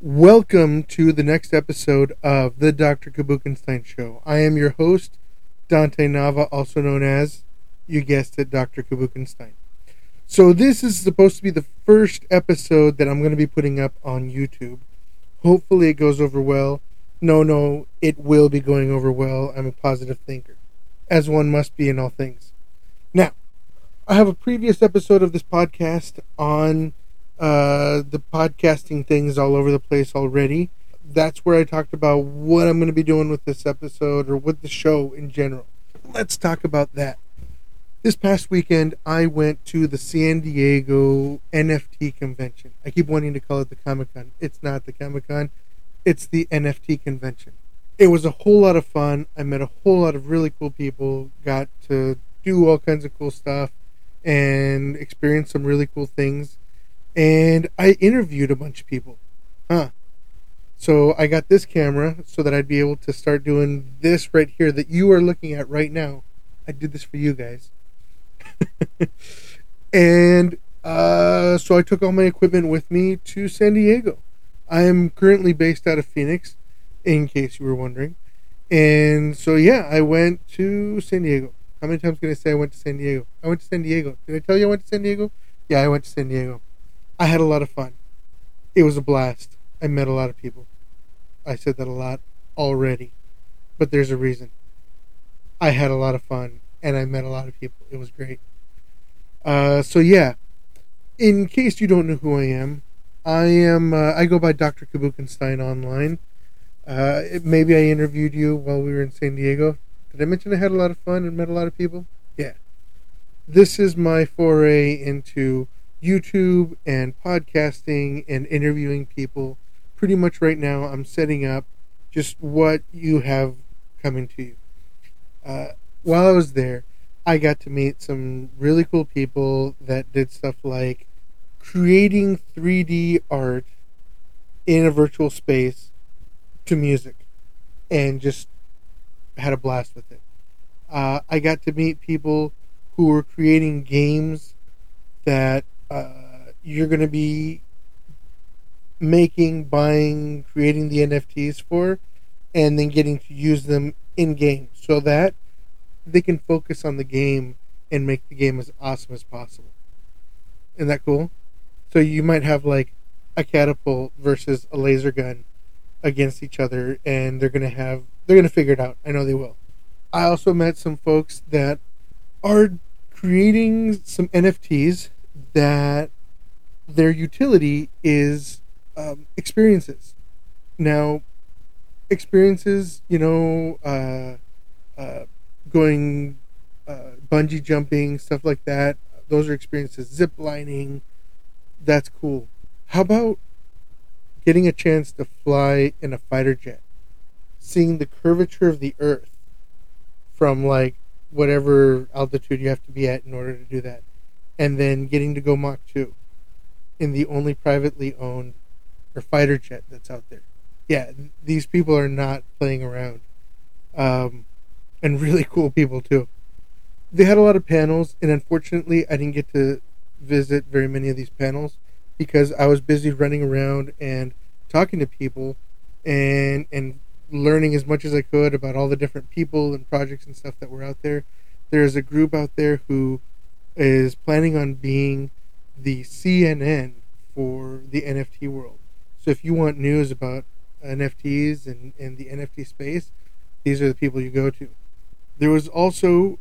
Welcome to the next episode of the Dr. Kabookenstein Show. I am your host, Dante Nava, also known as, you guessed it, Dr. Kabookenstein. So, this is supposed to be the first episode that I'm going to be putting up on YouTube. Hopefully, it goes over well. No, no, it will be going over well. I'm a positive thinker, as one must be in all things. Now, I have a previous episode of this podcast on uh, the podcasting things all over the place already. That's where I talked about what I'm going to be doing with this episode or with the show in general. Let's talk about that. This past weekend, I went to the San Diego NFT convention. I keep wanting to call it the Comic Con. It's not the Comic Con, it's the NFT convention. It was a whole lot of fun. I met a whole lot of really cool people, got to do all kinds of cool stuff, and experience some really cool things and I interviewed a bunch of people. Huh. So I got this camera so that I'd be able to start doing this right here that you are looking at right now. I did this for you guys. and uh, so I took all my equipment with me to San Diego. I am currently based out of Phoenix, in case you were wondering. And so, yeah, I went to San Diego. How many times can I say I went to San Diego? I went to San Diego. Did I tell you I went to San Diego? Yeah, I went to San Diego. I had a lot of fun. It was a blast. I met a lot of people. I said that a lot already, but there's a reason. I had a lot of fun and I met a lot of people. It was great. Uh, so yeah, in case you don't know who I am, I am. Uh, I go by Dr. Kabookenstein online. Uh, maybe I interviewed you while we were in San Diego. Did I mention I had a lot of fun and met a lot of people? Yeah. This is my foray into YouTube and podcasting and interviewing people. Pretty much right now, I'm setting up just what you have coming to you. Uh, while I was there, I got to meet some really cool people that did stuff like creating 3D art in a virtual space to music and just had a blast with it. Uh, I got to meet people who were creating games that uh, you're going to be making, buying, creating the NFTs for, and then getting to use them in game so that they can focus on the game and make the game as awesome as possible. Isn't that cool? So you might have like a catapult versus a laser gun against each other, and they're gonna have they're gonna figure it out. I know they will. I also met some folks that are creating some NFTs that their utility is um, experiences. Now, experiences, you know, uh, uh, going uh, bungee jumping, stuff like that. Those are experiences. Zip lining, that's cool. How about getting a chance to fly in a fighter jet, seeing the curvature of the Earth from like whatever altitude you have to be at in order to do that? And then getting to go Mach 2 in the only privately owned or fighter jet that's out there. Yeah, these people are not playing around. Um, and really cool people, too. They had a lot of panels, and unfortunately, I didn't get to visit very many of these panels because I was busy running around and talking to people and and learning as much as I could about all the different people and projects and stuff that were out there. There's a group out there who is planning on being the CNN for the NFT world. So if you want news about NFTs and, and the NFT space, these are the people you go to. There was also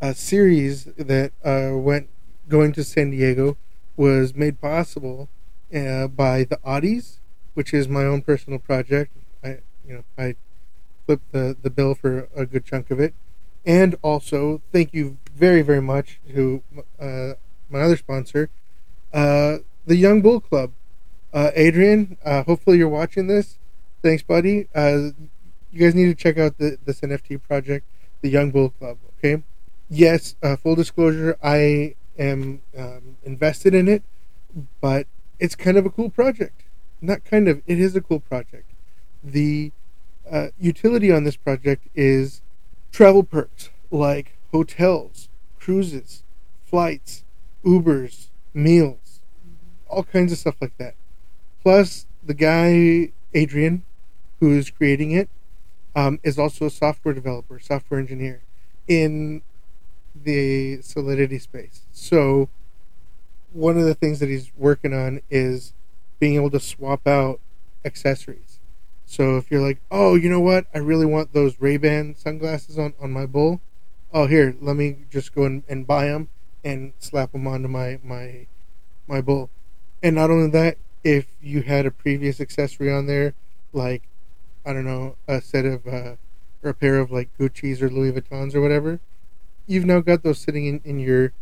a series that uh, went going to San Diego was made possible uh, by the Otties, which is my own personal project. I you know I flipped the the bill for a good chunk of it, and also thank you very, very much to uh, my other sponsor, uh, the Young Bull Club. Uh, Adrian, uh, hopefully you're watching this. Thanks, buddy. Uh, you guys need to check out the, this NFT project, the Young Bull Club. Okay. Yes, uh, full disclosure, I am um, invested in it, but it's kind of a cool project. Not kind of, it is a cool project. The utility on this project is travel perks like hotels, cruises, flights, Ubers, meals, all kinds of stuff like that. Plus, the guy Adrian, who is creating it, um, is also a software developer, software engineer in the Solidity space. So one of the things that he's working on is being able to swap out accessories. So if you're like, oh, you know what, I really want those Ray Ban sunglasses on on my bull. Oh, here, let me just go and, and buy them and slap them onto my my my bull. And not only that, if you had a previous accessory on there, like I don't know, a set of uh, or a pair of like Gucci's or Louis Vuittons or whatever, you've now got those sitting in, in your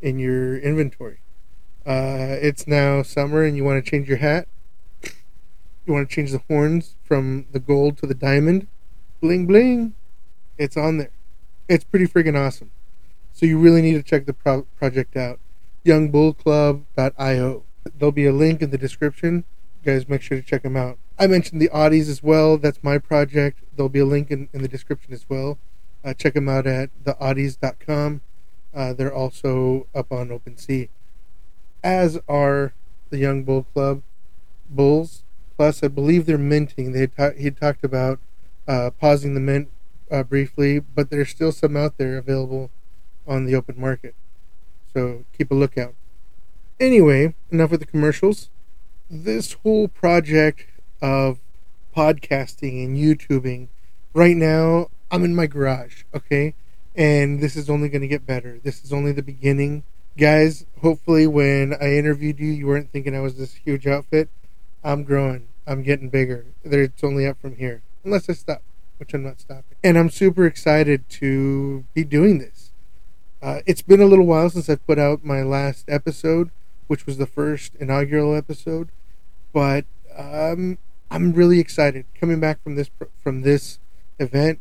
in your inventory. Uh, it's now summer and you want to change your hat. You want to change the horns from the gold to the diamond. Bling bling. It's on there. It's pretty friggin' awesome. So you really need to check the pro- project out. Youngbullclub.io. There'll be a link in the description. You guys make sure to check them out. I mentioned the Otties as well. That's my project. There'll be a link in, in the description as well. Uh, check them out at theotties.com. Uh, they're also up on OpenSea as are the Young Bull Club Bulls. Plus, I believe they're minting. They ta- he talked about uh, pausing the mint uh, briefly, but there's still some out there available on the open market. So keep a lookout. Anyway, enough with the commercials. This whole project of podcasting and YouTubing, right now, I'm in my garage, okay? And this is only going to get better. This is only the beginning guys, hopefully when I interviewed you, you weren't thinking I was this huge outfit. I'm growing. I'm getting bigger. It's only up from here, unless I stop, which I'm not stopping. And I'm super excited to be doing this. Uh, it's been a little while since I put out my last episode, which was the first inaugural episode, but um, I'm really excited coming back from this from this event.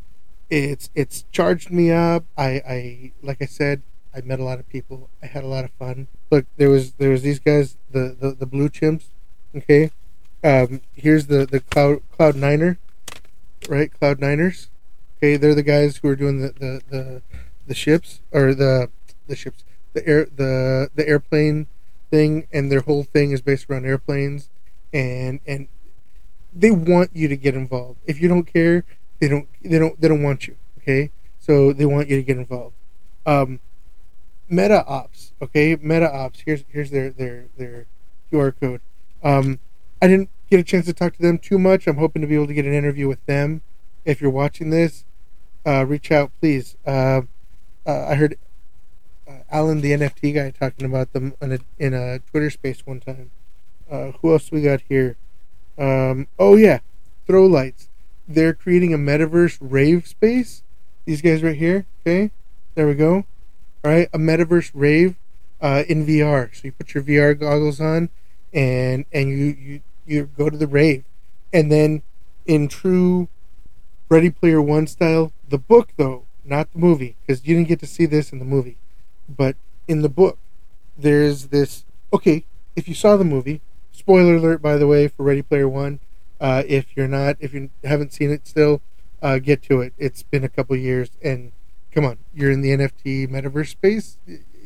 It's it's charged me up. I, I like I said, I met a lot of people. I had a lot of fun. Look, there was there was these guys, the the, the blue chimps. Okay, um, here's the the cloud cloud niner, right? Cloud niners. Okay, they're the guys who are doing the the the, the ships or the the ships, the air the the airplane thing, and their whole thing is based around airplanes, and and they want you to get involved. If you don't care, they don't they don't they don't want you. Okay, so they want you to get involved. Um, Meta Ops. Okay, Meta Ops. Here's here's their their their QR code. Um, I didn't get a chance to talk to them too much. I'm hoping to be able to get an interview with them. If you're watching this, uh, reach out, please. Uh, uh, I heard uh, Alan, the NFT guy, talking about them in a, in a Twitter space one time. Uh, who else we got here? Um, oh yeah, Throw Lights. They're creating a metaverse rave space. These guys right here. Okay, there we go All right, A metaverse rave uh, in VR. So you put your VR goggles on, and and you you you go to the rave, and then in true Ready Player One style, the book though, not the movie, because you didn't get to see this in the movie, but in the book, there's this. Okay, if you saw the movie, spoiler alert by the way for Ready Player One. Uh, if you're not, if you haven't seen it still, uh, get to it. It's been a couple years, and come on, you're in the NFT metaverse space.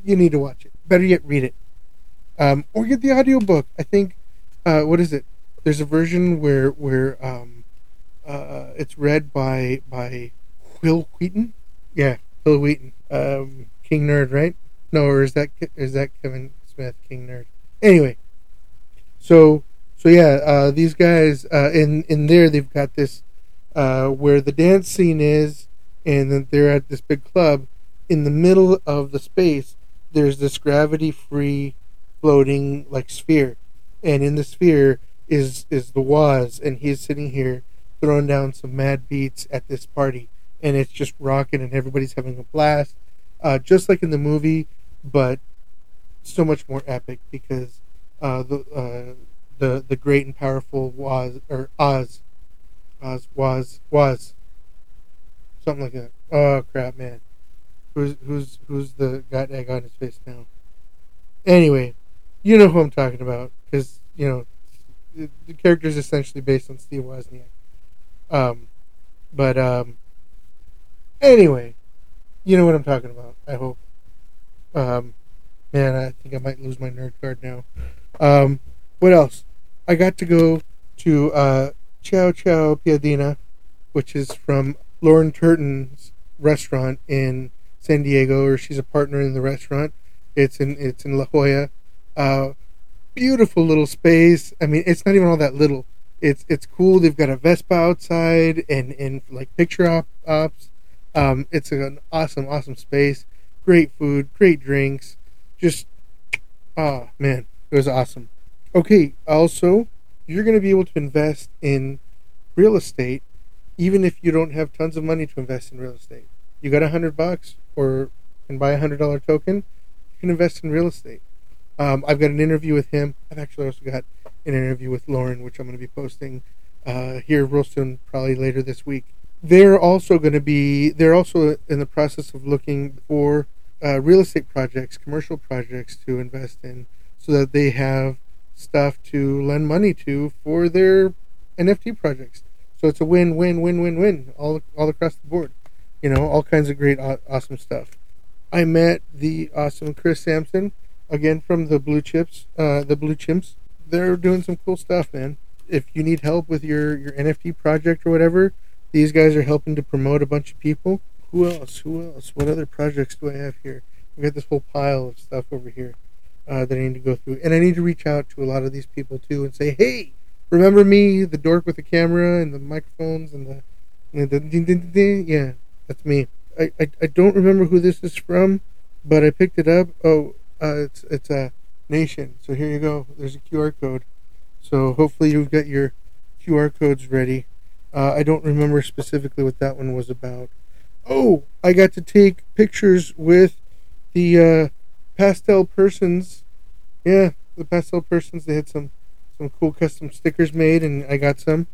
You need to watch it. Better yet, read it. Um, or get the audiobook. I think, uh, what is it? There's a version where where um, uh, it's read by by Wil Wheaton. Yeah, Wil Wheaton. Um, King Nerd, right? No, or is that is that Kevin Smith, King Nerd? Anyway, so so yeah, uh, these guys uh, in in there they've got this uh, where the dance scene is and then they're at this big club. In the middle of the space, there's this gravity free floating like sphere. And in the sphere is is the Woz and he's sitting here throwing down some mad beats at this party and it's just rocking and everybody's having a blast. Uh, just like in the movie, but so much more epic because uh, the uh, the the great and powerful Woz or Oz Oz was was something like that. Oh crap, man. Who's who's who's the got egg on his face now? Anyway, you know who I'm talking about because you know the, character is essentially based on Steve Wozniak. Um, but um, anyway, you know what I'm talking about. I hope. Um, man, I think I might lose my nerd card now. Um, what else? I got to go to uh, Ciao Ciao Piadina, which is from Lauren Turton's restaurant in San Diego, or she's a partner in the restaurant. It's in it's in La Jolla. Uh, beautiful little space. I mean, it's not even all that little. It's it's cool. They've got a Vespa outside and and like picture op, ops. Um, it's an awesome awesome space. Great food, great drinks. Just oh man, it was awesome. Okay, also you're going to be able to invest in real estate even if you don't have tons of money to invest in real estate. You got a hundred bucks or can buy a hundred dollar token, you can invest in real estate. Um, I've got an interview with him. I've actually also got an interview with Lauren, which I'm going to be posting uh, here real soon, probably later this week. They're also going to be. They're also in the process of looking for uh, real estate projects, commercial projects to invest in, so that they have stuff to lend money to for their NFT projects. So it's a win, win, win, win, win all all across the board. You know, all kinds of great, awesome stuff. I met the awesome Chris Sampson again from the Blue Chips, uh, the Blue Chimps. They're doing some cool stuff, man. If you need help with your your NFT project or whatever, these guys are helping to promote a bunch of people. Who else? Who else? What other projects do I have here? I got this whole pile of stuff over here uh, that I need to go through, and I need to reach out to a lot of these people too and say, "Hey, remember me, the dork with the camera and the microphones and the, and the yeah, that's me." I, I, I don't remember who this is from, but I picked it up. Oh, uh, it's it's a nation. So here you go. There's a QR code. So hopefully you've got your QR codes ready. Uh, I don't remember specifically what that one was about. Oh, I got to take pictures with the uh, pastel persons. Yeah, the pastel persons. They had some some cool custom stickers made, and I got some.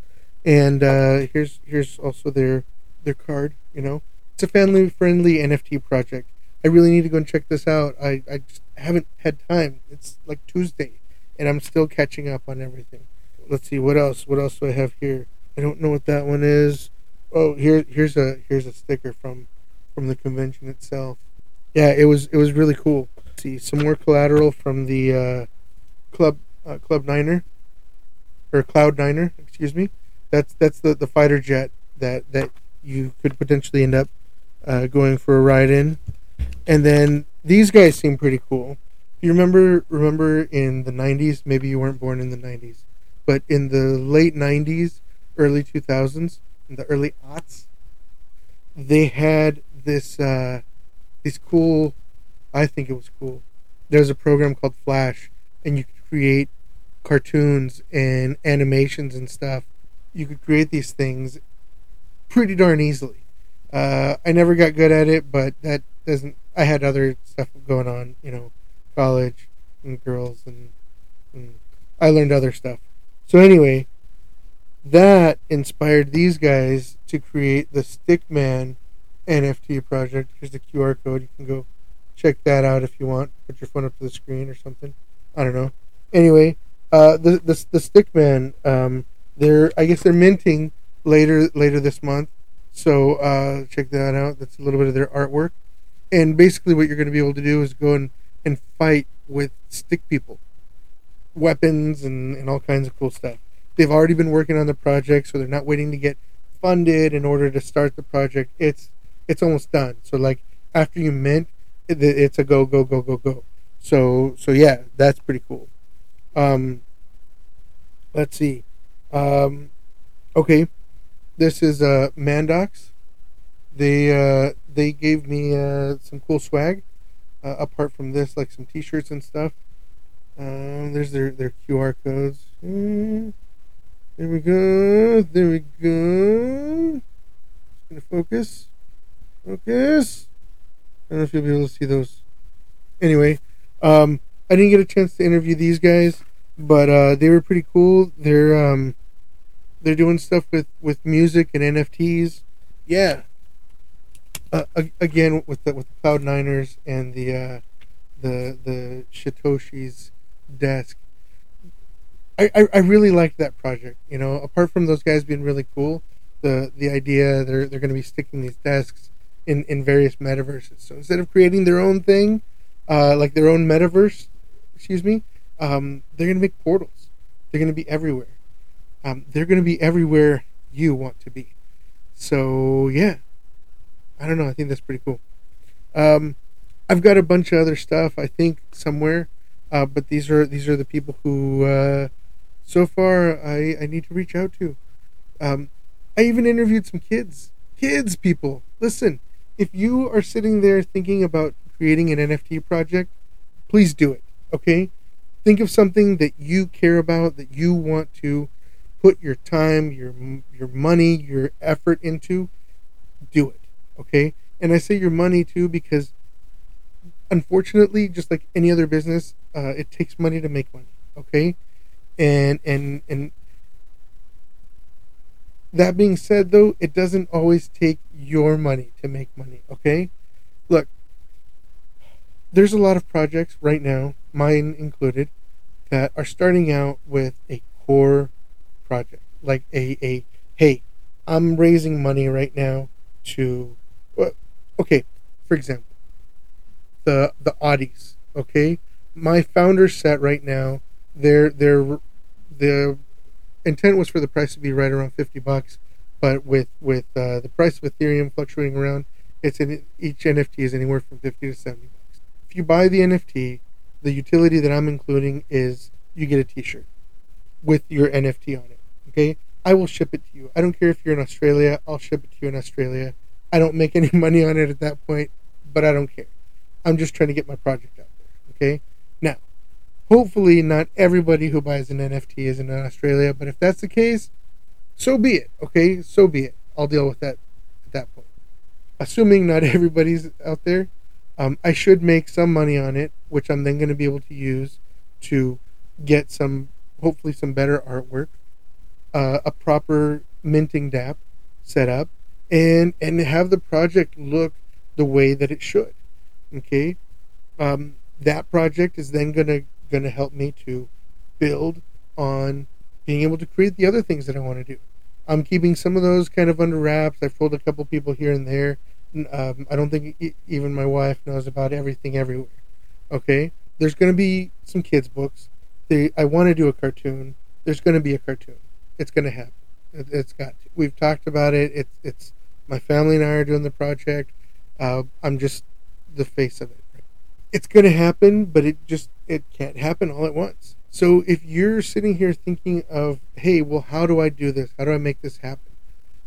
And uh, here's here's also their their card. You know, it's a family friendly NFT project. I really need to go and check this out. I, I just haven't had time. It's like Tuesday, and I'm still catching up on everything. Let's see what else. What else do I have here? I don't know what that one is. Oh, here here's a here's a sticker from from the convention itself. Yeah, it was it was really cool. Let's see some more collateral from the uh, club uh, Club Niner or Cloud Niner, excuse me. That's that's the the fighter jet that that you could potentially end up uh, going for a ride in. And then these guys seem pretty cool. You remember remember in the 90s, maybe you weren't born in the 90s, but in the late 90s, early 2000s, in the early aughts, they had this uh, these cool. I think it was cool. There's a program called Flash, and you could create cartoons and animations and stuff. You could create these things pretty darn easily. Uh, I never got good at it, but that doesn't I had other stuff going on, you know, college and girls, and, and I learned other stuff. So anyway, that inspired these guys to create the Stickman NFT project. Here's the QR code. You can go check that out if you want. Put your phone up to the screen or something. I don't know. Anyway, uh, the the the Stickman. Um, they're I guess they're minting later later this month. So uh, check that out. That's a little bit of their artwork and basically what you're going to be able to do is go and, and fight with stick people. Weapons and, and all kinds of cool stuff. They've already been working on the project so they're not waiting to get funded in order to start the project. It's it's almost done. So like after you mint it, it's a go go go go go. So so yeah that's pretty cool. Um let's see. Um okay. This is uh mandox they uh they gave me uh, some cool swag. Uh, apart from this, like some T-shirts and stuff. Um, there's their their QR codes. Mm, there we go. There we go. Just gonna focus. Focus. I don't know if you'll be able to see those. Anyway, um, I didn't get a chance to interview these guys, but uh, they were pretty cool. They're um, they're doing stuff with with music and NFTs. Yeah, uh, again with the with the Cloud Niners and the uh, the the Shitoshi's desk. I, I, I really liked that project. You know, apart from those guys being really cool, the the idea they're they're going to be sticking these desks in in various metaverses. So instead of creating their own thing, uh, like their own metaverse, excuse me, um, they're going to make portals. They're going to be everywhere. um, they're going to be everywhere you want to be. So yeah, I don't know. I think that's pretty cool. Um, I've got a bunch of other stuff. I think somewhere, uh, but these are these are the people who uh, so far I I need to reach out to. Um, I even interviewed some kids. Kids, people, listen. If you are sitting there thinking about creating an NFT project, please do it. Okay, think of something that you care about, that you want to put your time, your your money, your effort into. Do it. Okay, and I say your money too because, unfortunately, just like any other business, uh, it takes money to make money. Okay, and and and that being said, though, it doesn't always take your money to make money, okay? Look, there's a lot of projects right now, mine included, that are starting out with a core project. Like a, a hey, I'm raising money right now to, okay, for example, the the Otties, okay? My founder set right now, their their the intent was for the price to be right around 50 bucks but with with uh, the price of ethereum fluctuating around it's in each nft is anywhere from 50 to 70 bucks. If you buy the nft the utility that i'm including is you get a t-shirt with your nft on it okay? I will ship it to you. I don't care if you're in australia i'll ship it to you in australia i don't make any money on it at that point but i don't care i'm just trying to get my project out there okay now Hopefully, not everybody who buys an NFT is in Australia, but if that's the case, so be it. Okay, so be it. I'll deal with that at that point. Assuming not everybody's out there, um, I should make some money on it, which I'm then going to be able to use to get some, hopefully, some better artwork, uh, a proper minting DApp set up, and and have the project look the way that it should. Okay, um, that project is then going to help me to build on being able to create the other things that I want to do. I'm keeping some of those kind of under wraps. I've told a couple people here and there. Um, I don't think even my wife knows about everything everywhere. Okay, there's going to be some kids books. They, I want to do a cartoon. There's going to be a cartoon. It's going to happen. It, has got. To. We've talked about it. It's it's my family and I are doing the project. Uh, I'm just the face of it it's going to happen, but it just it can't happen all at once. So if you're sitting here thinking of, hey, well, how do I do this? How do I make this happen?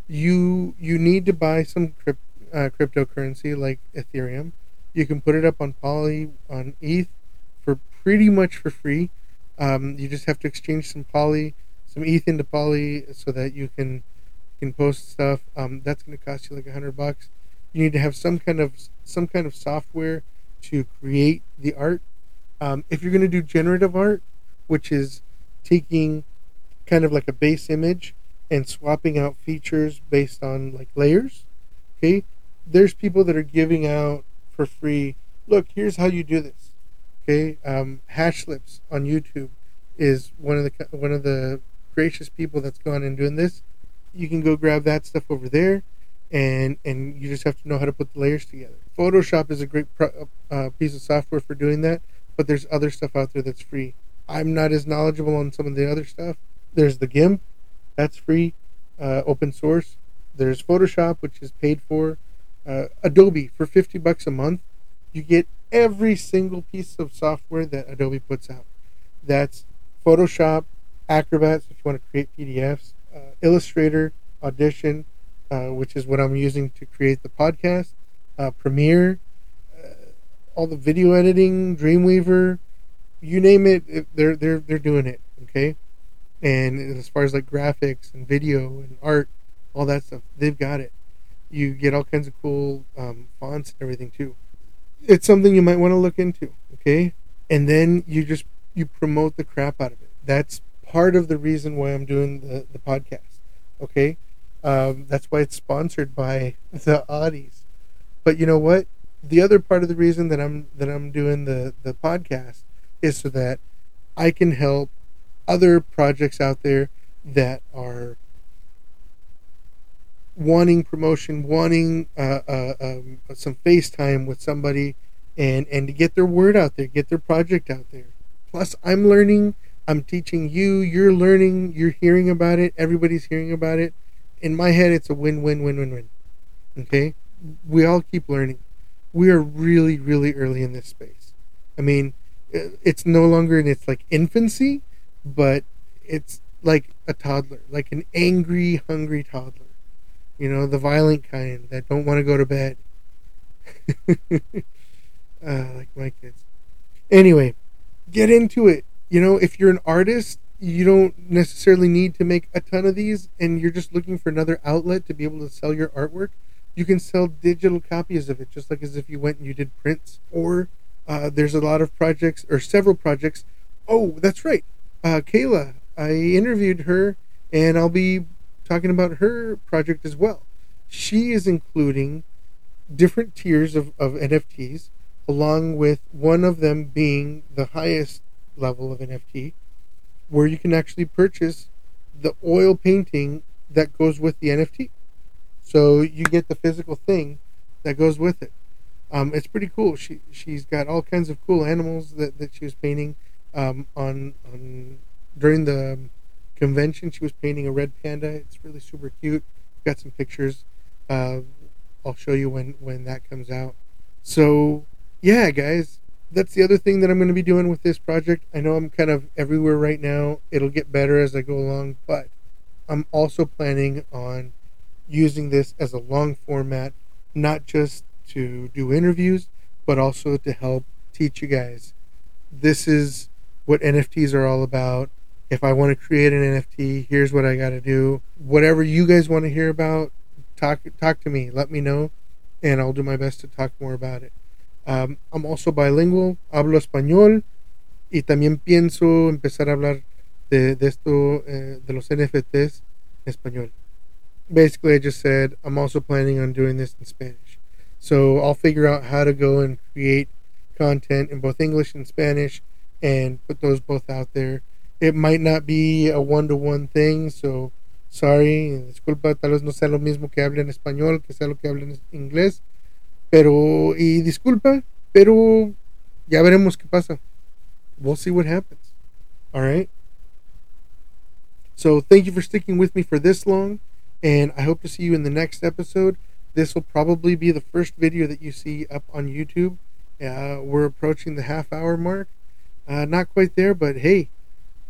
You you need to buy some crypt, uh, cryptocurrency like Ethereum. You can put it up on Poly on ETH for pretty much for free. Um, you just have to exchange some Poly, some ETH into Poly, so that you can can post stuff. Um, that's going to cost you like a hundred bucks. You need to have some kind of some kind of software to create the art. Um, if you're going to do generative art, which is taking kind of like a base image and swapping out features based on like layers, okay, there's people that are giving out for free. Look, here's how you do this. Okay, um, Hashlips on YouTube is one of the one of the gracious people that's gone and doing this. You can go grab that stuff over there and and you just have to know how to put the layers together. Photoshop is a great pro, uh, piece of software for doing that, but there's other stuff out there that's free. I'm not as knowledgeable on some of the other stuff. There's the GIMP, that's free, uh, open source. There's Photoshop, which is paid for. Uh, Adobe for 50 bucks a month, you get every single piece of software that Adobe puts out. That's Photoshop, Acrobat if you want to create PDFs, uh, Illustrator, Audition, uh, which is what I'm using to create the podcast, uh, Premiere, uh, all the video editing, Dreamweaver, you name it, they're they're they're doing it. Okay, and as far as like graphics and video and art, all that stuff, they've got it. You get all kinds of cool um, fonts and everything too. It's something you might want to look into. Okay, and then you just you promote the crap out of it. That's part of the reason why I'm doing the the podcast. Okay, um, that's why it's sponsored by the Otties. But you know what? The other part of the reason that I'm that I'm doing the the podcast is so that I can help other projects out there that are wanting promotion, wanting uh, uh, um, some FaceTime with somebody, and and to get their word out there, get their project out there. Plus, I'm learning I'm teaching you, you're learning, you're hearing about it, everybody's hearing about it. In my head, it's a win win win win win. Okay? We all keep learning. We are really, really early in this space. I mean, it's no longer in its like infancy, but it's like a toddler, like an angry, hungry toddler. You know, the violent kind that don't want to go to bed. uh, like my kids. Anyway, get into it. You know, if you're an artist, you don't necessarily need to make a ton of these and you're just looking for another outlet to be able to sell your artwork. You can sell digital copies of it just like as if you went and you did prints. Or uh, there's a lot of projects or several projects. Oh, that's right. Uh, Kayla, I interviewed her and I'll be talking about her project as well. She is including different tiers of, of NFTs, along with one of them being the highest level of NFT, where you can actually purchase the oil painting that goes with the NFT. So you get the physical thing that goes with it. Um, it's pretty cool. She she's got all kinds of cool animals that, that she was painting um, on on during the convention. She was painting a red panda. It's really super cute. Got some pictures. Uh, I'll show you when when that comes out. So yeah, guys, that's the other thing that I'm going to be doing with this project. I know I'm kind of everywhere right now. It'll get better as I go along, but I'm also planning on using this as a long format, not just to do interviews, but also to help teach you guys. This is what NFTs are all about if I want to create an NFT, here's what I got to do. Whatever you guys want to hear about, talk talk to me. Let me know, and I'll do my best to talk more about it. Um, I'm also bilingual, hablo español y también pienso empezar a hablar de, de esto, eh, de los NFTs en español. Basically, I just said I'm also planning on doing this in Spanish. So I'll figure out how to go and create content in both English and Spanish and put those both out there it might not be a one to one thing, so sorry, disculpa, tal vez no sea lo mismo que hable en español, que sea lo que hable en inglés, pero, y disculpa, pero ya veremos qué pasa. We'll see what happens. All right. So thank you for sticking with me for this long, and I hope to see you in the next episode. This will probably be the first video that you see up on YouTube. Uh, we're approaching the half hour mark. Uh, not quite there, but hey,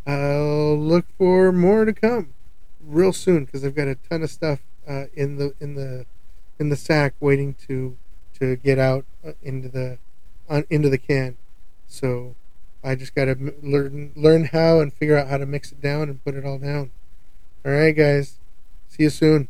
I'll look for more to come real soon because I've got a ton of stuff uh, in the in the in the sack waiting to to get out uh, into the uh, into the can. So I just got to learn learn how and figure out how to mix it down and put it all down. All right, guys. See you soon.